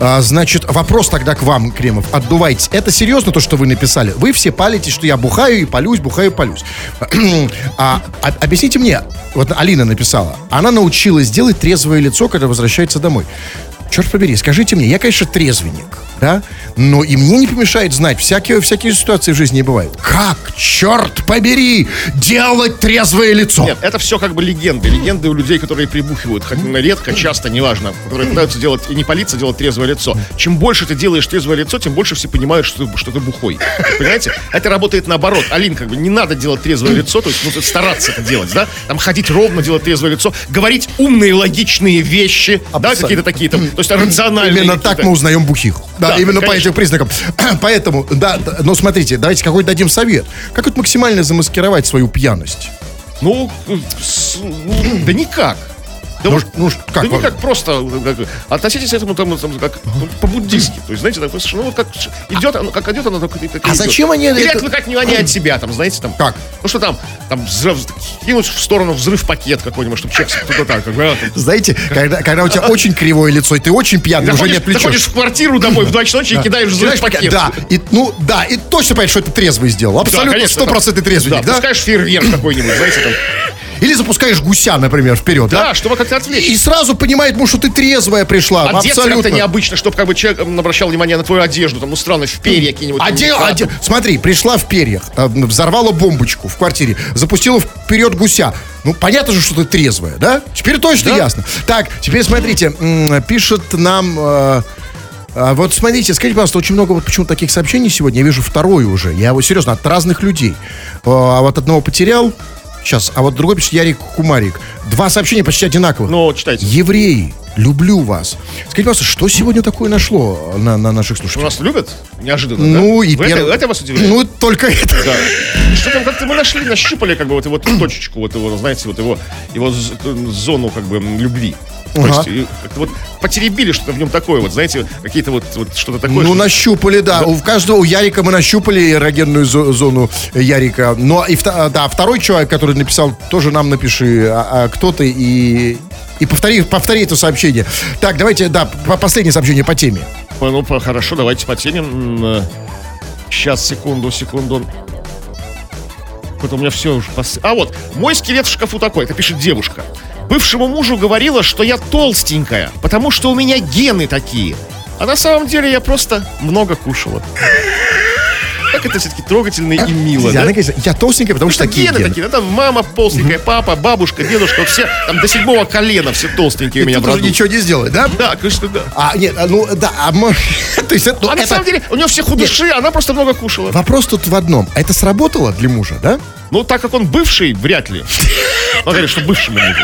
А, значит, вопрос тогда к вам, Кремов. Отдувайтесь. Это серьезно то, что вы написали? Вы все палитесь, что я бухаю и полюсь, бухаю и полюсь. а, а, объясните мне, вот Алина написала, она научилась делать трезвое лицо, когда возвращается домой. Черт побери, скажите мне, я, конечно, трезвенник, да, но и мне не помешает знать, всякие, всякие ситуации в жизни бывают. Как, черт побери, делать трезвое лицо? Нет, это все как бы легенды. Легенды у людей, которые прибухивают. Хоть редко, часто, неважно. Которые пытаются делать, и не палиться, делать трезвое лицо. Чем больше ты делаешь трезвое лицо, тем больше все понимают, что, ты- что ты бухой. Понимаете? Это работает наоборот. Алин, как бы не надо делать трезвое лицо, то есть ну, стараться это делать, да? Там ходить ровно, делать трезвое лицо, говорить умные, логичные вещи, да, Абсолютно. какие-то такие там, то есть рациональные. Именно так мы узнаем бухих. Да, Да, именно по конечно. этим признакам. Поэтому, да, но смотрите, давайте какой дадим совет. Как вот максимально замаскировать свою пьяность? Ну, ну, да никак. Да Ну, вот- ну, как да вам? никак, просто как, относитесь к этому там, там, как ну, по-буддийски. То есть, знаете, так, ну, вот как идет, оно, как идет, оно так, так А идет. зачем они Или это- отвлекать внимание от себя, там, знаете, там. Как? Ну что там, там взрыв, кинуть в сторону взрыв пакет какой-нибудь, чтобы человек туда так, как бы, а, Знаете, когда, когда у тебя очень кривое лицо, и ты очень пьяный, уже не заходишь, заходишь отвлечешь. в квартиру домой в 2 часа ночи и кидаешь взрыв пакет. Да, и, ну, да, и точно понять, что это трезвый сделал. Абсолютно стопроцентный Да, да? пускаешь фейерверк какой-нибудь, знаете, там. Или запускаешь гуся, например, вперед, да? Да, чтобы как-то отвлечь. И сразу понимает, муж, что ты трезвая пришла. Одеться Абсолютно. как-то необычно, чтобы как бы человек обращал внимание на твою одежду, там, ну странно, в перья какие-нибудь. Оде- там, оде- Смотри, пришла в перьях, э, взорвала бомбочку в квартире, запустила вперед гуся. Ну, понятно же, что ты трезвая, да? Теперь точно Да. ясно. Так, теперь смотрите, пишет нам... э, а, вот смотрите, скажите, пожалуйста, очень много вот почему таких сообщений сегодня. Я вижу второе уже. Я его серьезно от разных людей. А вот одного потерял. Сейчас, а вот другой пишет Ярик Кумарик. Два сообщения почти одинаковых. Ну, читайте. Евреи, люблю вас. Скажите, пожалуйста, что сегодня такое нашло на, на наших слушателей? нас любят? Неожиданно, Ну, да? и Вы это, перв- это вас удивляет? Ну, только это. Да. Что там как-то мы нашли, нащупали как бы вот его точечку, вот его, знаете, вот его, его зону как бы м, То Ага. есть и вот потеребили что-то в нем такое, вот знаете, какие-то вот, вот что-то такое. Ну, что- нащупали, да. У каждого, у Ярика мы нащупали эрогенную зо- зону Ярика. Но и вта- да, второй человек, который написал, тоже нам напиши, а, а кто ты и... И повтори, повтори это сообщение. Так, давайте, да, по- последнее сообщение по теме. Ну, хорошо, давайте по теме. Сейчас, секунду, секунду. Вот у меня все уже пос... А вот, мой скелет в шкафу такой, это пишет девушка. Бывшему мужу говорила, что я толстенькая, потому что у меня гены такие. А на самом деле я просто много кушала. Как это все-таки трогательно и мило, да? Она говорит, я толстенькая, потому что такие гены гены. такие, да, там мама толстенькая, папа, бабушка, дедушка, все там до седьмого колена все толстенькие у меня роду. ничего не сделает, да? Да, конечно, да. А, нет, а, ну, да, а то есть это, ну, А на это- самом деле у нее все худыши, она просто много кушала. Вопрос тут в одном. Это сработало для мужа, да? Ну, так как он бывший, вряд ли. Он говорит, что бывшему мужу.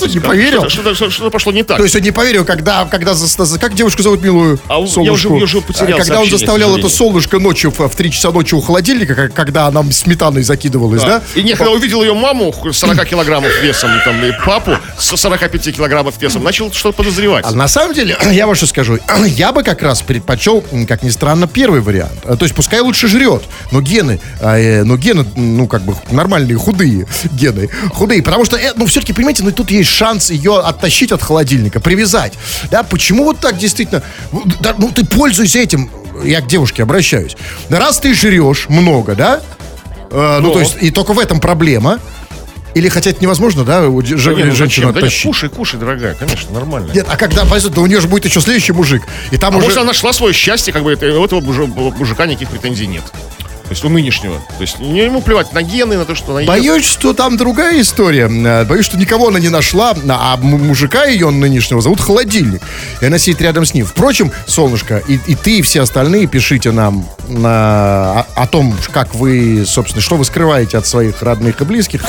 Не поверил? Что-то, пошло не так. То есть он не поверил, когда, когда как девушку зовут милую А у- я солнышку? уже- уже потерял Когда он заставлял это солнышко ночью в, в 3 часа ночи у холодильника, когда она сметаной закидывалась, да? И не, когда увидел ее маму 40 килограммов весом, там, и папу с 45 килограммов весом, начал что-то подозревать. А на самом деле, я вот что скажу, я бы как раз предпочел, как ни странно, первый вариант. А, То есть пускай лучше жрет, но гены, а, э, но гены, ну как бы нормальные, худые гены, худые, потому что, э, ну все-таки, понимаете, ну тут есть шанс ее оттащить от холодильника, привязать. Да, почему вот так действительно, ну, да, ну ты пользуйся этим, я к девушке обращаюсь. Раз ты жрешь много, да, Э, ну Ну. то есть и только в этом проблема. Или хотя это невозможно, да, у же- Да нет, ну женщину? Да нет, кушай, кушай, дорогая, конечно, нормально. Нет, а когда пойдет, да у нее же будет еще следующий мужик. И там А уже... может, она нашла свое счастье, как бы это, у этого мужика никаких претензий нет. То есть у нынешнего. То есть не- ему плевать на гены, на то, что она ест. Боюсь, что там другая история. Э, Боюсь, что никого она не нашла, а м- мужика ее нынешнего зовут Холодильник. И она сидит рядом с ним. Впрочем, солнышко, и, и ты, и все остальные пишите нам на- о, о том, как вы, собственно, что вы скрываете от своих родных и близких.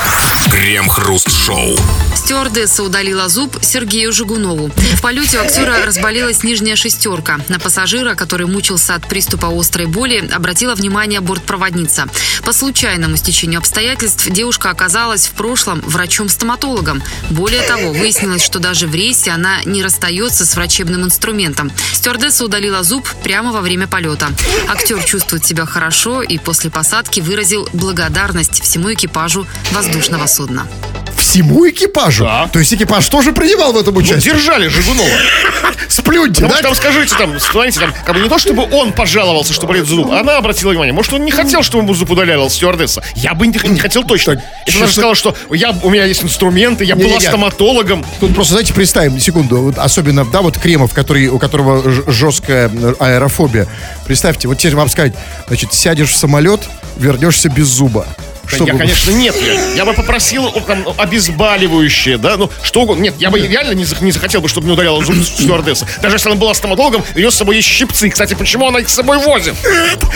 Крем-хруст-шоу. Стюардесса удалила зуб Сергею Жигунову. В полете актера разболелась нижняя шестерка. На пассажира, который мучился от приступа острой боли, обратила внимание бортпроводница. По случайному стечению обстоятельств девушка оказалась в прошлом врачом-стоматологом. Более того, выяснилось, что даже в рейсе она не расстается с врачебным инструментом. Стюардесса удалила зуб прямо во время полета. Актер чувствует себя хорошо и после посадки выразил благодарность всему экипажу воздушного судна. Всему экипажу? Да. То есть экипаж тоже принимал в этом Ну, участие? держали Жигунова. Сплюньте, да? там, скажите, там, смотрите, там, как бы не то, чтобы он пожаловался, что болит зуб, она обратила внимание. Может, он не хотел, чтобы ему зуб удаляла стюардесса. Я бы не, не хотел точно. Так, Если она же сказала, что я, у меня есть инструменты, я была стоматологом. Тут просто, знаете, представим, секунду, особенно, да, вот Кремов, который, у которого жесткая э, аэрофобия. Представьте, вот теперь вам сказать, значит, сядешь в самолет, вернешься без зуба. Что я, бы- конечно, нет. Я, я бы попросил там, обезболивающее, да, ну, что угодно. Нет, я бы реально не, не захотел бы, чтобы мне удаляла зуб стюардесса. Даже если она была стоматологом, у нее с собой есть щипцы. Кстати, почему она их с собой возит?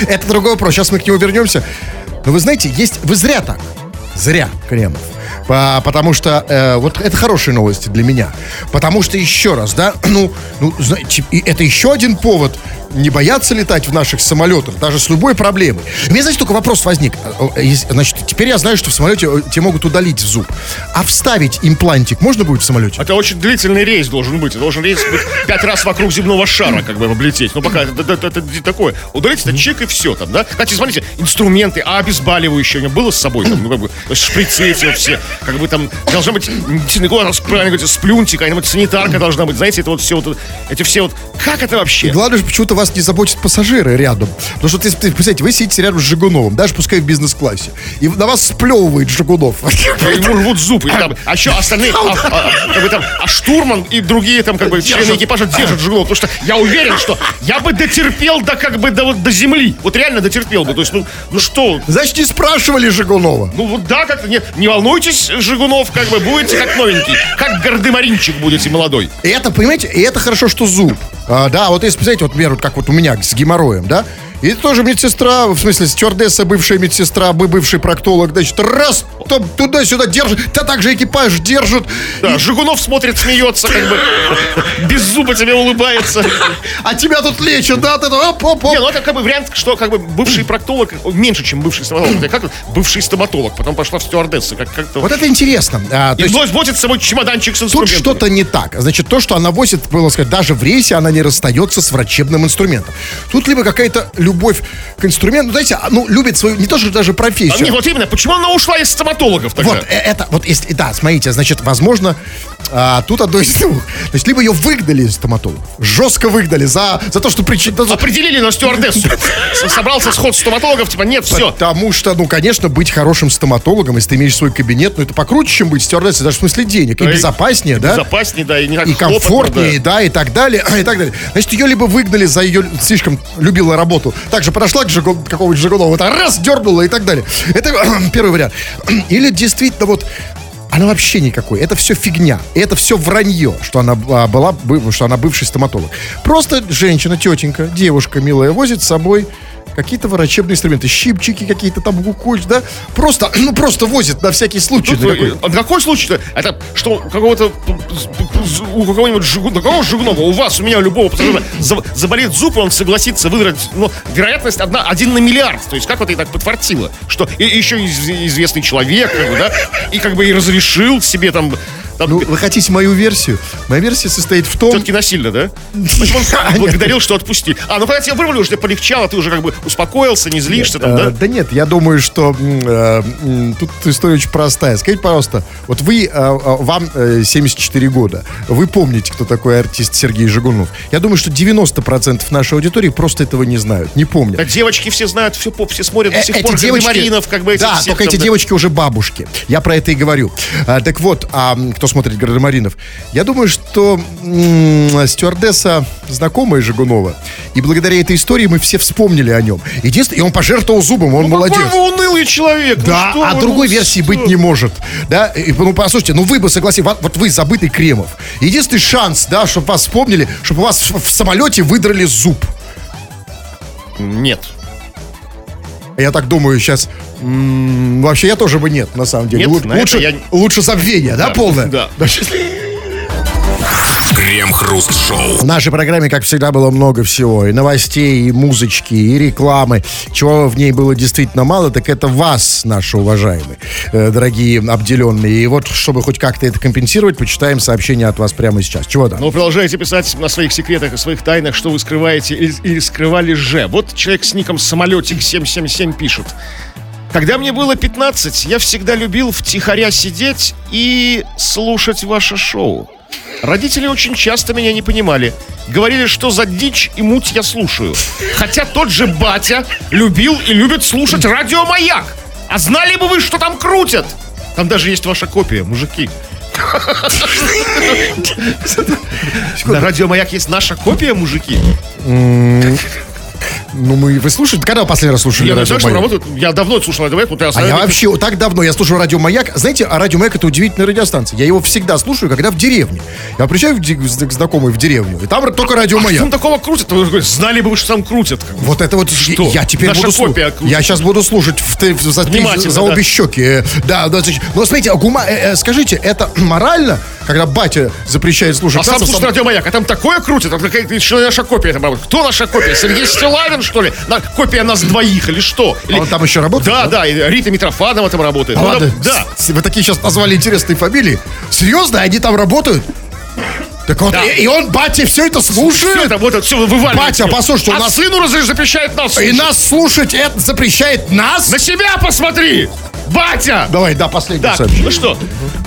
Это другой вопрос. Сейчас мы к нему вернемся. Но вы знаете, есть... Вы зря так. Зря, Кремов. По- потому что э, вот это хорошие новости для меня. Потому что еще раз, да, ну, ну, знаете, и это еще один повод не бояться летать в наших самолетах, даже с любой проблемой. У меня, знаете, только вопрос возник. Э, Значит, теперь я знаю, что в самолете э, тебе могут удалить зуб. А вставить имплантик можно будет в самолете? Это очень длительный рейс должен быть. Должен рейс быть пять раз вокруг земного шара, как бы облететь. Ну, пока это, это- это такое. Удалить это чек и все там, да? Кстати, смотрите, инструменты, а обезболивающее у него было с собой? Там, ну, как бы, шприцы эти все. Как бы там должна быть, действительно, ну, правильно говорите, сплюнтик, какая-нибудь санитарка должна быть. Знаете, это вот все вот, эти все вот, как это вообще? И главное, что почему-то вас не заботят пассажиры рядом. Потому что, ты, представляете, вы сидите рядом с Жигуновым, даже пускай в бизнес-классе, и на вас сплевывает Жигунов. Ему рвут зуб. И там, а еще остальные, а, а, как бы там, а штурман и другие там как бы члены экипажа держат Жигунова. Потому что я уверен, что я бы дотерпел до как бы до, вот, до земли. Вот реально дотерпел бы. То есть, ну, ну что, Значит, не спрашивали Жигунова. ну вот да, как-то нет, не волнуйтесь, Жигунов, как бы будете как новенький, как гардемаринчик будете молодой. И это, понимаете, и это хорошо, что зуб. А, да, вот если, представляете, вот, например, вот как вот у меня с геморроем, да, и тоже медсестра, в смысле, стюардесса, бывшая медсестра, бы- бывший проктолог, значит, раз, там, туда-сюда держит, да так же экипаж держит. Да, Жигунов смотрит, смеется, как бы без зуба тебе улыбается. А тебя тут лечат, да, ты, оп, оп, оп. Не, ну это как бы вариант, что как бы бывший проктолог меньше, чем бывший стоматолог. Как бывший стоматолог, потом пошла в стюардессы. Как, как-то... Вот это интересно. А, И есть, вновь возит с собой чемоданчик с Тут инструментами. что-то не так. Значит, то, что она возит, было сказать, даже в рейсе она не расстается с врачебным инструментом. Тут либо какая-то любовь к инструменту, знаете, а, ну, любит свою, не то, что даже А, профессию. нет, вот именно, почему она ушла из стоматологов тогда? Вот, э, это, вот если, да, смотрите, значит, возможно, а, тут одно из двух. То есть, либо ее выгнали из стоматологов, жестко выгнали за, за то, что причин... Определили на стюардессу. Собрался сход стоматологов, типа, нет, все. Потому что, ну, конечно, быть хорошим стоматологом, если ты имеешь свой кабинет, ну, это покруче, чем быть стюардессой, даже в смысле денег, и безопаснее, да? Безопаснее, да, и не так и комфортнее, да. и так далее, и так далее. Значит, ее либо выгнали за ее слишком любила работу, также подошла к Жигу- какому-нибудь Жигунову, вот так раз, дернула и так далее. Это первый вариант. Или действительно вот она вообще никакой. Это все фигня. Это все вранье, что она а, была, бы- что она бывший стоматолог. Просто женщина, тетенька, девушка милая, возит с собой какие-то врачебные инструменты, щипчики какие-то там, гукуль, да? Просто, ну, просто возит на всякий случай. Тут, на какой- а какой случай-то? Это что у какого-то у какого-нибудь Жигу- какого Жигунова, у вас, у меня, у любого пассажира за- заболит зуб, он согласится выдрать, ну, вероятность одна, один на миллиард. То есть как вот и так подфартило, что и, и еще из- известный человек, как бы, да, и как бы и разрешил себе там, там Ну, вы хотите мою версию? Моя версия состоит в том... все-таки насильно, да? Почему он благодарил, что отпустили. А, ну когда тебя вырвали, уже тебе полегчало, ты уже как бы успокоился, не злишься там, Э, да? да нет, я думаю, что э, тут история очень простая. Скажите, пожалуйста, вот вы, э, вам э, 74 года, вы помните, кто такой артист Сергей Жигунов? Я думаю, что 90% нашей аудитории просто этого не знают, не помнят. Да девочки все знают, все, поп, все смотрят до сих эти пор девочки- Маринов, как бы Да, всех только там, эти да. девочки уже бабушки. Я про это и говорю. А, так вот, а, м, кто смотрит Гардемаринов, я думаю, что м, стюардесса знакомая Жигунова, и благодаря этой истории мы все вспомнили о нем. Единственное, и он пожертвовал зубом, он молодец. Какой вы унылый человек! ну Да, что а вы, другой ну версии что? быть не может. Да, И, ну послушайте, ну вы бы согласились, вот, вот вы забытый Кремов. Единственный шанс, да, чтобы вас вспомнили, чтобы у вас в, в самолете выдрали зуб. Нет. Я так думаю, сейчас вообще я тоже бы нет, на самом деле. Нет, Лу- лучше, я- лучше забвение, да, Да, полное? да. Крем-хруст-шоу. В нашей программе, как всегда, было много всего. И новостей, и музычки, и рекламы. Чего в ней было действительно мало, так это вас, наши уважаемые, э, дорогие обделенные. И вот, чтобы хоть как-то это компенсировать, почитаем сообщение от вас прямо сейчас. Чего там? Но вы продолжаете писать на своих секретах и своих тайнах, что вы скрываете или, или скрывали же. Вот человек с ником самолетик 777 пишет. Когда мне было 15, я всегда любил втихаря сидеть и слушать ваше шоу. Родители очень часто меня не понимали. Говорили, что за дичь и муть я слушаю. Хотя тот же батя любил и любит слушать радио «Маяк». А знали бы вы, что там крутят? Там даже есть ваша копия, мужики. На радио «Маяк» есть наша копия, мужики. Ну, мы, вы слушаете? Когда вы последний раз слушали Я радио «Маяк»? Я давно слушал радио «Маяк», вот я А я вообще так давно, я слушаю радио «Маяк». Знаете, а радио «Маяк» это удивительная радиостанция. Я его всегда слушаю, когда в деревне. Я приезжаю в к знакомый в деревню, и там только радио Что «Маяк». там такого крутят? Вы Знали бы что там крутят. Вот это вот Что? я теперь Наша буду копия крутит. Я сейчас буду слушать в, ты- в- за, за да. обе щеки. Э, Да, да. Но смотрите, а гума, э, э, скажите, это морально, когда батя запрещает слушать А сам слушает радио «Маяк», а там такое крутит, а какая что наша копия это была? Кто наша копия? Сергей Стилавин, что ли? На- копия нас двоих или что? Или- А он там еще работает, Да, да, и Рита Митрофанова там работает. А Ну, ладно, Да. Вы такие сейчас назвали интересные фамилии. Серьезно, они там работают? Так вот, Да. и, и он, батя, все это Все слушает? это, вот это все вываливает. Батя, послушайте, у а нас- сыну разреш- запрещает нас И слушать. нас слушать это запрещает нас? На себя посмотри! Батя! Давай, да, последний Так, сообщение. ну что?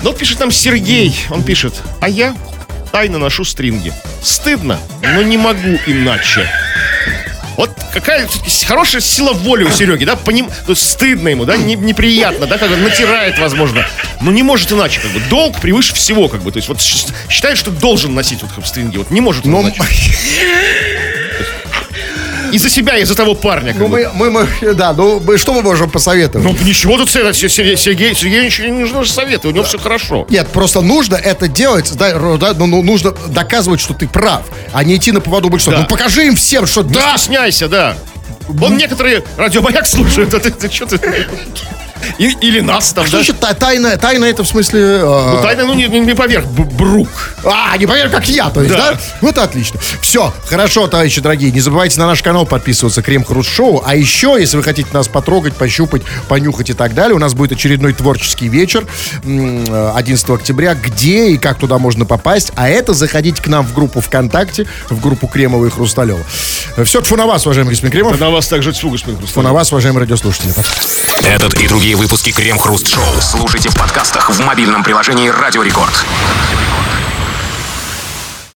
Ну, пишет нам Сергей. Он пишет, а я тайно ношу стринги. Стыдно, но не могу иначе. Вот какая хорошая сила воли у Сереги, да, поним... то есть стыдно ему, да, не- неприятно, да, как он натирает, возможно, но не может иначе, как бы, долг превыше всего, как бы, то есть вот считает, что должен носить вот как бы, стринги, вот не может Ну, иначе. И за себя, и за того парня, ну, мы, мы, мы, да, ну, мы- что мы можем посоветовать? Ну, ничего тут Сергей, Сергей, ничего не нужно совета, у него все хорошо. Нет, просто нужно это делать, да, да, ну, ну, нужно доказывать, что ты прав, а не идти на поводу что. Да. Ну покажи им всем, что да, стесняйся, да. Вон некоторые радиомаяк слушают, а ты, ты что ты... И- или нас там, что да? значит та- тайна, тайна это в смысле... э, Ну, тайна, ну, не, не- поверх, брук. А, не поверь, как я, то есть, да? Да. Это отлично. Все, хорошо, товарищи дорогие. Не забывайте на наш канал подписываться Крем Хруст Шоу. А еще, если вы хотите нас потрогать, пощупать, понюхать и так далее, у нас будет очередной творческий вечер м, э, 11 октября. Где и как туда можно попасть? А это заходите к нам в группу ВКонтакте, в группу Кремова и Хрусталева. Все, тьфу на вас, уважаемый господин Кремов. На вас также тьфу, господин Тьфу Хрусталев. на вас, уважаемые радиослушатели. Этот и другие выпуски Крем Хруст Шоу слушайте в подкастах в мобильном приложении Радио Рекорд.